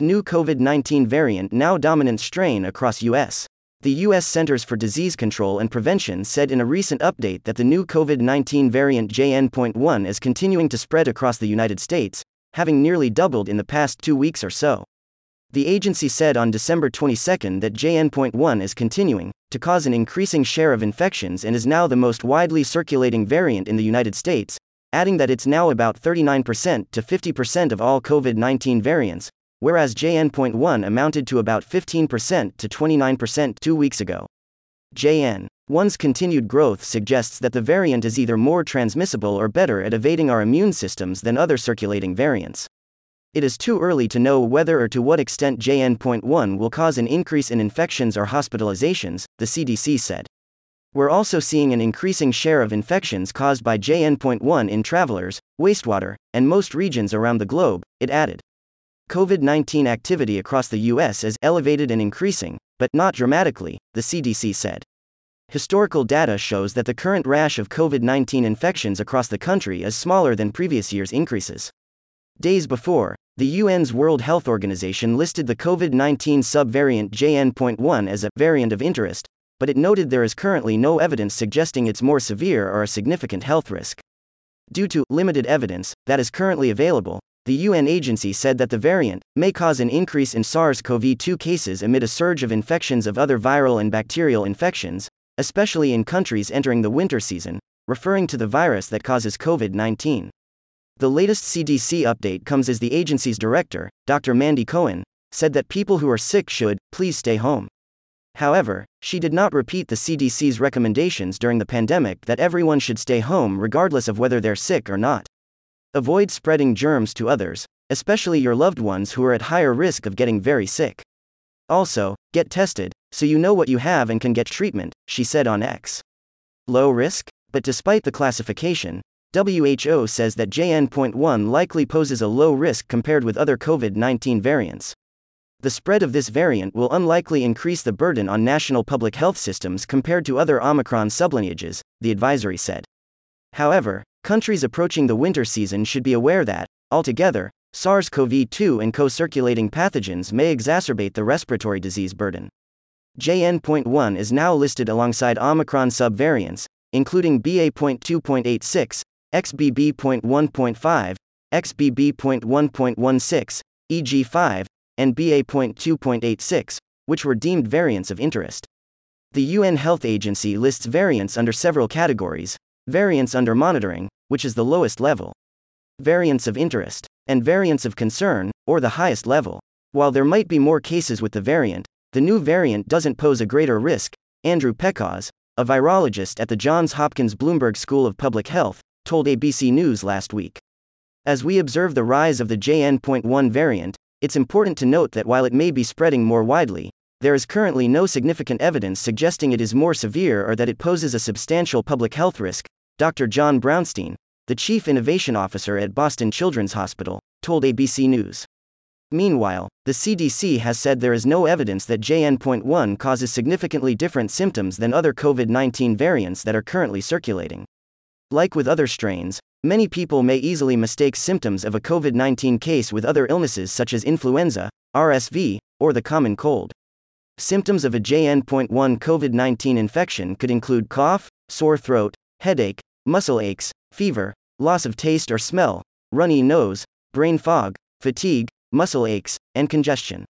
New COVID 19 variant now dominant strain across U.S. The U.S. Centers for Disease Control and Prevention said in a recent update that the new COVID 19 variant JN.1 is continuing to spread across the United States, having nearly doubled in the past two weeks or so. The agency said on December 22 that JN.1 is continuing to cause an increasing share of infections and is now the most widely circulating variant in the United States, adding that it's now about 39% to 50% of all COVID 19 variants, whereas JN.1 amounted to about 15% to 29% two weeks ago. JN.1's continued growth suggests that the variant is either more transmissible or better at evading our immune systems than other circulating variants. It is too early to know whether or to what extent JN.1 will cause an increase in infections or hospitalizations, the CDC said. We're also seeing an increasing share of infections caused by JN.1 in travelers, wastewater, and most regions around the globe, it added. COVID 19 activity across the U.S. is elevated and increasing, but not dramatically, the CDC said. Historical data shows that the current rash of COVID 19 infections across the country is smaller than previous year's increases. Days before, the UN's World Health Organization listed the COVID 19 subvariant JN.1 as a variant of interest, but it noted there is currently no evidence suggesting it's more severe or a significant health risk. Due to limited evidence that is currently available, the UN agency said that the variant may cause an increase in SARS CoV 2 cases amid a surge of infections of other viral and bacterial infections, especially in countries entering the winter season, referring to the virus that causes COVID 19. The latest CDC update comes as the agency's director, Dr. Mandy Cohen, said that people who are sick should please stay home. However, she did not repeat the CDC's recommendations during the pandemic that everyone should stay home regardless of whether they're sick or not. Avoid spreading germs to others, especially your loved ones who are at higher risk of getting very sick. Also, get tested, so you know what you have and can get treatment, she said on X. Low risk? But despite the classification, WHO says that JN.1 likely poses a low risk compared with other COVID 19 variants. The spread of this variant will unlikely increase the burden on national public health systems compared to other Omicron sublineages, the advisory said. However, countries approaching the winter season should be aware that, altogether, SARS CoV 2 and co circulating pathogens may exacerbate the respiratory disease burden. JN.1 is now listed alongside Omicron subvariants, including BA.2.86, XBB.1.5, XBB.1.16, EG5, and BA.2.86, which were deemed variants of interest. The UN Health Agency lists variants under several categories variants under monitoring, which is the lowest level, variants of interest, and variants of concern, or the highest level. While there might be more cases with the variant, the new variant doesn't pose a greater risk, Andrew Pekosz, a virologist at the Johns Hopkins Bloomberg School of Public Health, told ABC News last week. As we observe the rise of the JN.1 variant, it's important to note that while it may be spreading more widely, there is currently no significant evidence suggesting it is more severe or that it poses a substantial public health risk, Dr. John Brownstein, the chief innovation officer at Boston Children's Hospital, told ABC News. Meanwhile, the CDC has said there is no evidence that JN.1 causes significantly different symptoms than other COVID 19 variants that are currently circulating. Like with other strains, many people may easily mistake symptoms of a COVID 19 case with other illnesses such as influenza, RSV, or the common cold. Symptoms of a JN.1 COVID 19 infection could include cough, sore throat, headache, muscle aches, fever, loss of taste or smell, runny nose, brain fog, fatigue, muscle aches, and congestion.